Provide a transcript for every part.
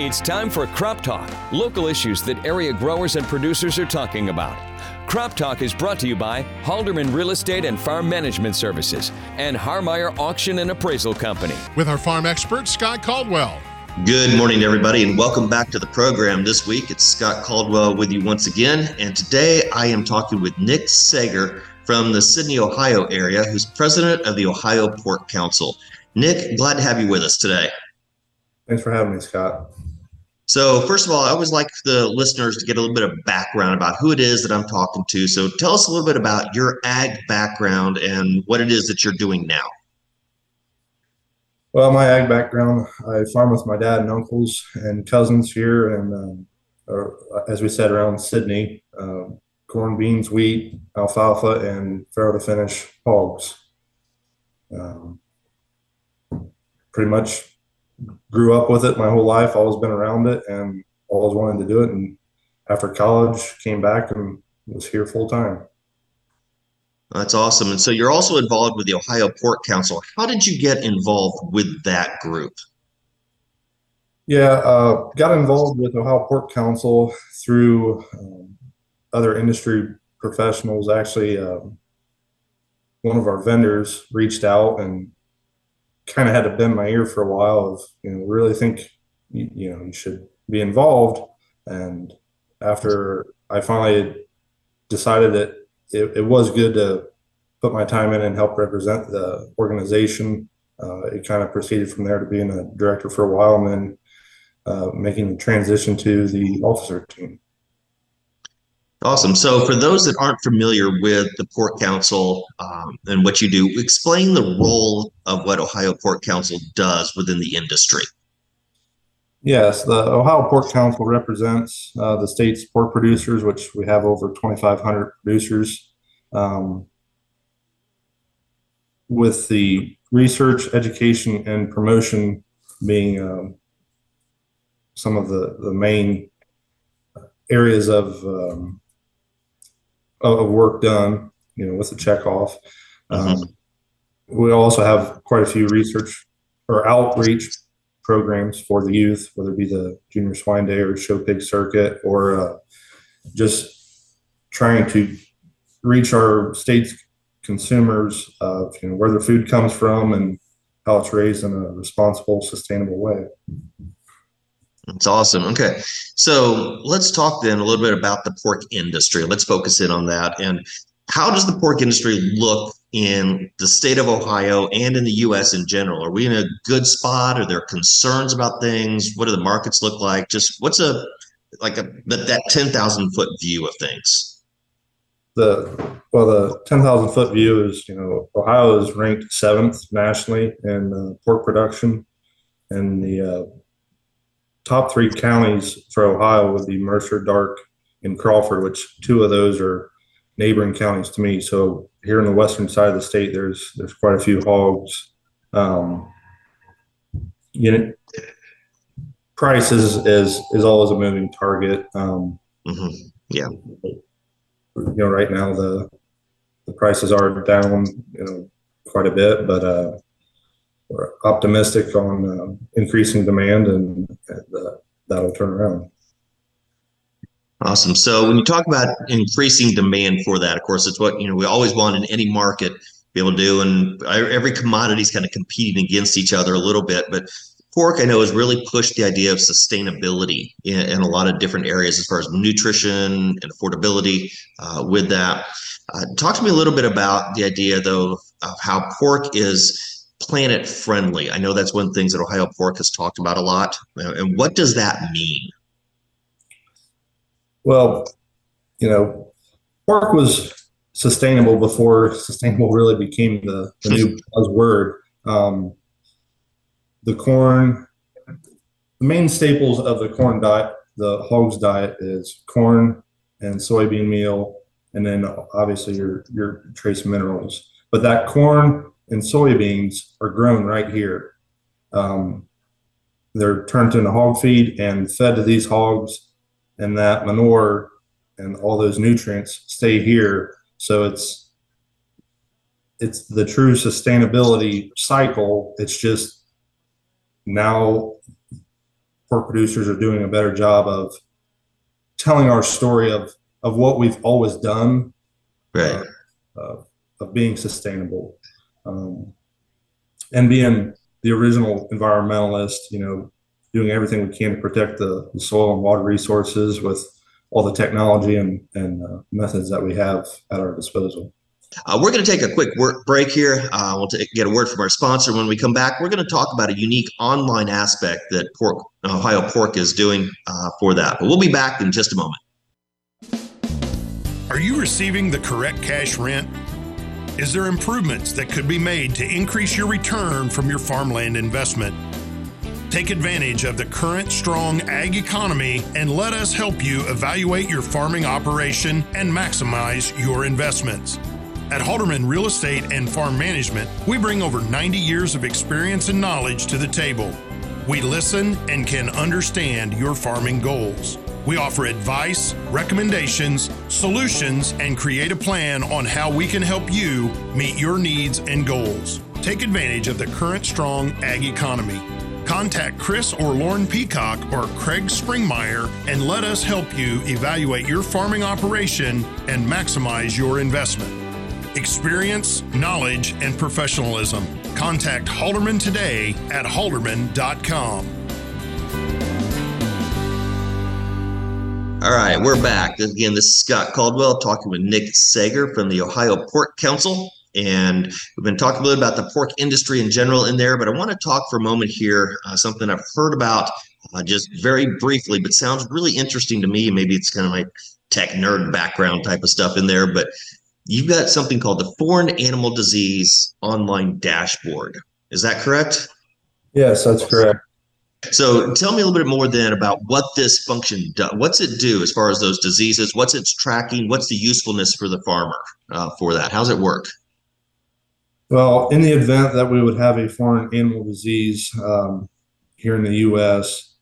It's time for Crop Talk, local issues that area growers and producers are talking about. Crop Talk is brought to you by Halderman Real Estate and Farm Management Services and Harmeyer Auction and Appraisal Company. With our farm expert, Scott Caldwell. Good morning, everybody, and welcome back to the program this week. It's Scott Caldwell with you once again, and today I am talking with Nick Seger from the Sidney, Ohio area, who's president of the Ohio Pork Council. Nick, glad to have you with us today. Thanks for having me, Scott. So, first of all, I always like the listeners to get a little bit of background about who it is that I'm talking to. So, tell us a little bit about your ag background and what it is that you're doing now. Well, my ag background, I farm with my dad and uncles and cousins here, and um, as we said, around Sidney, um, corn, beans, wheat, alfalfa, and farrow to finish hogs. Um, pretty much grew up with it my whole life, always been around it, and always wanted to do it. And after college, came back and was here full time. That's awesome. And so you're also involved with the Ohio Pork Council. How did you get involved with that group? Yeah, uh, got involved with Ohio Pork Council through um, other industry professionals. Actually, um, one of our vendors reached out and kind of had to bend my ear for a while of you know really think you, you know you should be involved. And after i finally decided that it, it, was good to put my time in and help represent the organization uh, it kind of proceeded from there to being a director for a while and then uh, making the transition to the officer team Awesome. So, for those that aren't familiar with the Pork Council um, and what you do, explain the role of what Ohio Pork Council does within the industry. Yes, the Ohio Pork Council represents uh, the state's pork producers, which we have over 2,500 producers. Um, with the research, education, and promotion being um, some of the, the main areas of um, of work done, you know, with the check off. Um, mm-hmm. We also have quite a few research or outreach programs for the youth, whether it be the Junior Swine Day or Show Pig Circuit, or uh, just trying to reach our state's consumers of you know where their food comes from and how it's raised in a responsible, sustainable way. That's awesome. Okay. So let's talk then a little bit about the pork industry. Let's focus in on that. And how does the pork industry look in the state of Ohio and in the U.S. in general? Are we in a good spot? Are there concerns about things? What do the markets look like? Just what's a like a that ten thousand foot view of things? The well, the ten thousand foot view is you know Ohio is ranked seventh nationally in uh, pork production, and the uh, top three counties for Ohio would be Mercer, Darke, and Crawford, which two of those are neighboring counties to me. So here in the western side of the state, there's there's quite a few hogs. Um, you know, price is is is always a moving target. Um, mm-hmm. Yeah, you know, right now the the prices are down, you know, quite a bit, but uh, we're optimistic on uh, increasing demand and, uh, that'll turn around. Awesome. So when you talk about increasing demand for that, of course, it's what you know we always want in any market be able to do, and every commodity is kind of competing against each other a little bit. But pork, I know, has really pushed the idea of sustainability in, in a lot of different areas as far as nutrition and affordability. Uh, with that, uh, talk to me a little bit about the idea, though, of how pork is planet friendly. I know that's one of the things that Ohio Pork has talked about a lot. And what does that mean? Well, you know, pork was sustainable before sustainable really became the, the new buzzword. Um, the corn, the main staples of the corn diet, the hog's diet is corn and soybean meal, and then obviously your your trace minerals. But that corn and soybeans are grown right here. Um, they're turned into hog feed and fed to these hogs, and that manure and all those nutrients stay here. So it's it's the true sustainability cycle. It's just now pork producers are doing a better job of telling our story of of what we've always done, right? Uh, of being sustainable, um, and being the original environmentalist. You know, doing everything we can to protect the, the soil and water resources with all the technology and and uh, methods that we have at our disposal. Uh, we're going to take a quick work break here. Uh, we'll t- get a word from our sponsor. When we come back, we're going to talk about a unique online aspect that Pork Ohio Pork is doing uh, for that. But we'll be back in just a moment. Are you receiving the correct cash rent? Is there improvements that could be made to increase your return from your farmland investment? Take advantage of the current strong ag economy and let us help you evaluate your farming operation and maximize your investments. At Halderman Real Estate and Farm Management, we bring over 90 years of experience and knowledge to the table. We listen and can understand your farming goals. We offer advice, recommendations, solutions, and create a plan on how we can help you meet your needs and goals. Take advantage of the current strong ag economy. Contact Chris or Lauren Peacock or Craig Springmeyer and let us help you evaluate your farming operation and maximize your investment. Experience, knowledge, and professionalism. Contact Halderman today at halderman.com. All right, we're back. Again, this is Scott Caldwell talking with Nick Seger from the Ohio Pork Council. And we've been talking a little bit about the pork industry in general in there, but I want to talk for a moment here, uh, something I've heard about uh, just very briefly, but sounds really interesting to me. Maybe it's kind of my tech nerd background type of stuff in there, but you've got something called the Foreign Animal Disease Online Dashboard. Is that correct? Yes, that's correct. So tell me a little bit more then about what this function does. What's it do as far as those diseases? What's its tracking? What's the usefulness for the farmer uh, for that? How's it work? Well, in the event that we would have a foreign animal disease um, here in the U.S.,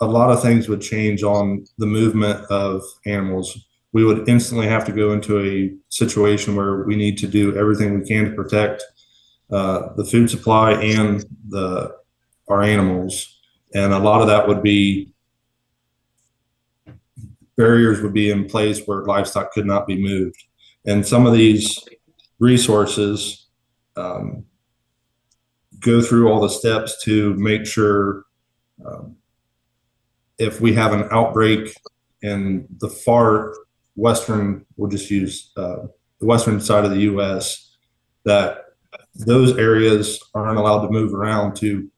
a lot of things would change on the movement of animals. We would instantly have to go into a situation where we need to do everything we can to protect uh, the food supply and the our animals, and a lot of that would be barriers would be in place where livestock could not be moved, and some of these resources um, go through all the steps to make sure um, if we have an outbreak in the far western, we'll just use uh, the western side of the U.S., that those areas aren't allowed to move around to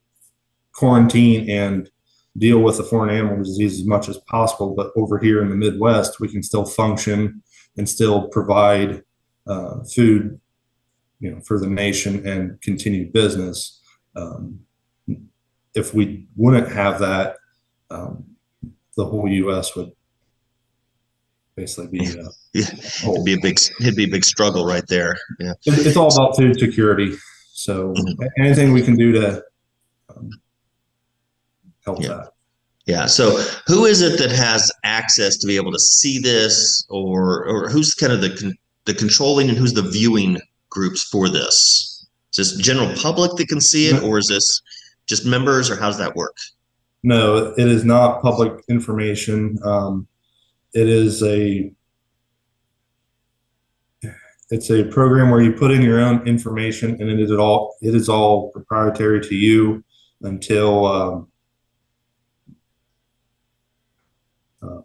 quarantine and deal with the foreign animal disease as much as possible. But over here in the Midwest, we can still function and still provide uh, food you know for the nation and continue business. Um, if we wouldn't have that, um, the whole U.S. would basically be. Uh, yeah, it'd be a big it'd be a big struggle right there. Yeah, it's all about food security. So mm-hmm. anything we can do to um, help yeah. that. Yeah. So who is it that has access to be able to see this, or or who's kind of the con- the controlling and who's the viewing groups for this? Is this general public that can see it, or is this just members, or how does that work? No, it is not public information. Um, it is a it's a program where you put in your own information, and it is all it is all proprietary to you until um, uh,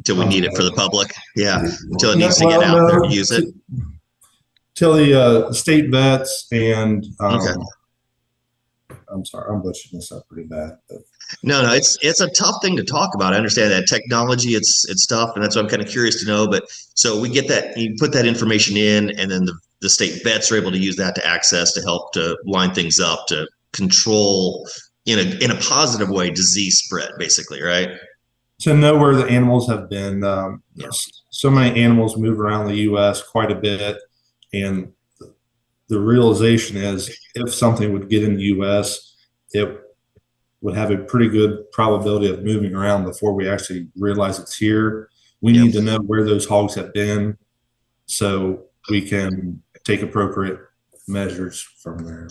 until we need it for the public. Yeah, until it needs to get out there to use it till the uh, state vets and um, okay. I'm sorry, I'm butchering this up pretty bad. But. No, no, it's it's a tough thing to talk about. I understand that technology, it's it's tough, and that's what I'm kind of curious to know. But so we get that, you put that information in, and then the the state vets are able to use that to access to help to line things up to control in a in a positive way disease spread, basically, right? To know where the animals have been. Um, yes. So many animals move around the U.S. quite a bit and the realization is if something would get in the US, it would have a pretty good probability of moving around before we actually realize it's here. We need to know where those hogs have been so we can take appropriate measures from there.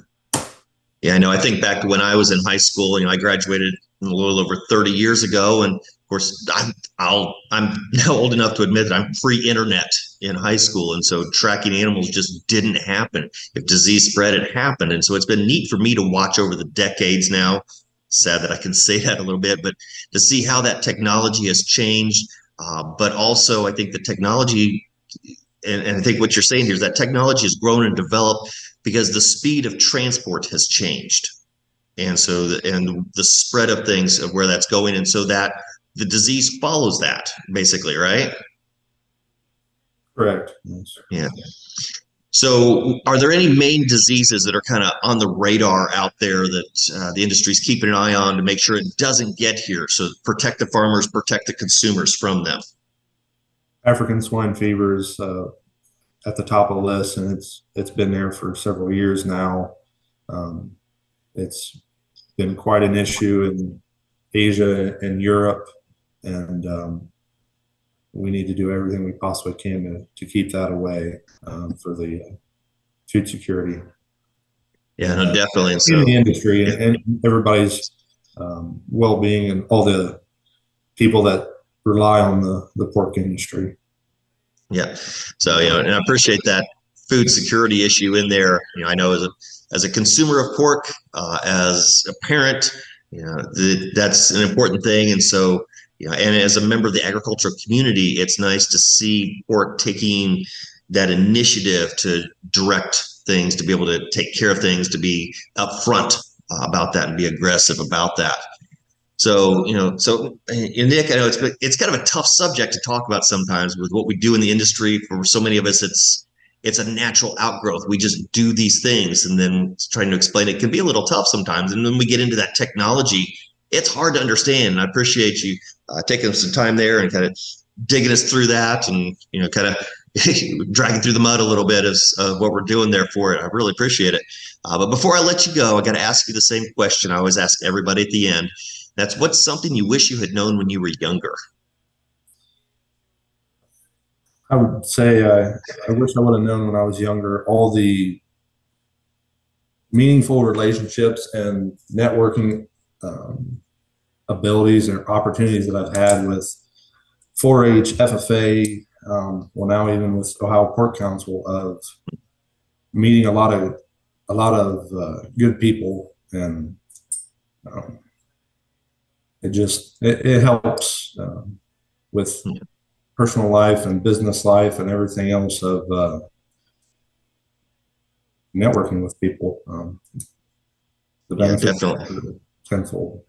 Yeah, I know. I think back to when I was in high school, you know, I graduated a little over 30 years ago. And of course, I'm, I'll, I'm now old enough to admit that I'm free internet in high school. And so tracking animals just didn't happen. If disease spread, it happened. And so it's been neat for me to watch over the decades now. Sad that I can say that a little bit, but to see how that technology has changed. Uh, but also, I think the technology, and, and I think what you're saying here is that technology has grown and developed because the speed of transport has changed and so the, and the spread of things of where that's going. And so that the disease follows that basically right? Correct. Yeah. So are there any main diseases that are kind of on the radar out there that uh, the industry's keeping an eye on to make sure it doesn't get here? So protect the farmers protect the consumers from them. African swine fever is uh, at the top of the list and it's it's been there for several years now. Um, it's been quite an issue in Asia and Europe, and um, we need to do everything we possibly can to, to keep that away um, for the uh, food security. Yeah, no, definitely. Uh, in the industry yeah. and, everybody's um, well-being and all the people that rely on the, the pork industry. Yeah. So, you know, and I appreciate that food security issue in there. You know, I know as a as a consumer of pork, uh, as a parent, you know, the, that's an important thing. And so, you know, and as a member of the agricultural community, it's nice to see pork taking that initiative to direct things, to be able to take care of things, to be upfront uh, about that and be aggressive about that. So, you know, so Nick, I know it's it's kind of a tough subject to talk about sometimes with what we do in the industry. For so many of us, it's it's a natural outgrowth. We just do these things, and then trying to explain it can be a little tough sometimes. And then we get into that technology, it's hard to understand. And I appreciate you uh, taking some time there and kind of digging us through that, and you know, kind of dragging through the mud a little bit of uh, what we're doing there for it. I really appreciate it. Uh, but before I let you go, I got to ask you the same question I always ask everybody at the end. That's what's something you wish you had known when you were younger. I would say I, I wish I would have known when I was younger all the meaningful relationships and networking um, abilities and opportunities that I've had with 4-H, FFA, um, well now even with Ohio Pork Council of meeting a lot of a lot of uh, good people and um, it just it, it helps um, with personal life and business life and everything else of uh, networking with people. Um, the yeah, definitely. tenfold.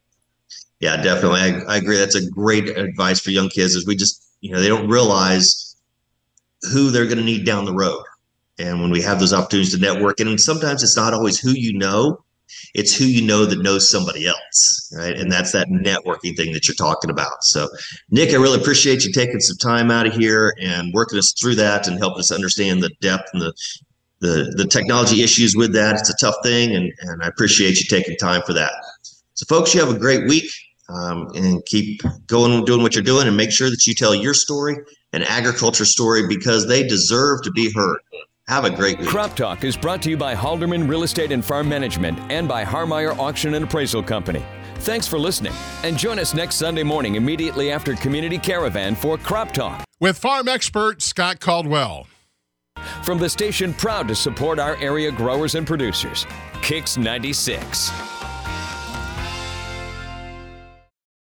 Yeah, definitely. I, I agree. That's a great advice for young kids. Is we just you know they don't realize who they're going to need down the road, and when we have those opportunities to network, and sometimes it's not always who you know, it's who you know that knows somebody else, right? And that's that networking thing that you're talking about. So, Nick, I really appreciate you taking some time out of here and working us through that and helping us understand the depth and the the the technology issues with that. It's a tough thing, and and I appreciate you taking time for that. So, folks, you have a great week. Um, and keep going doing what you're doing and make sure that you tell your story and agriculture story because they deserve to be heard have a great week. Crop Talk is brought to you by Halderman Real Estate and Farm Management and by Harmeyer Auction and Appraisal Company. Thanks for listening, and join us next Sunday morning immediately after Community Caravan for Crop Talk. With farm expert Scott Caldwell. From the station proud to support our area growers and producers, Kicks 96.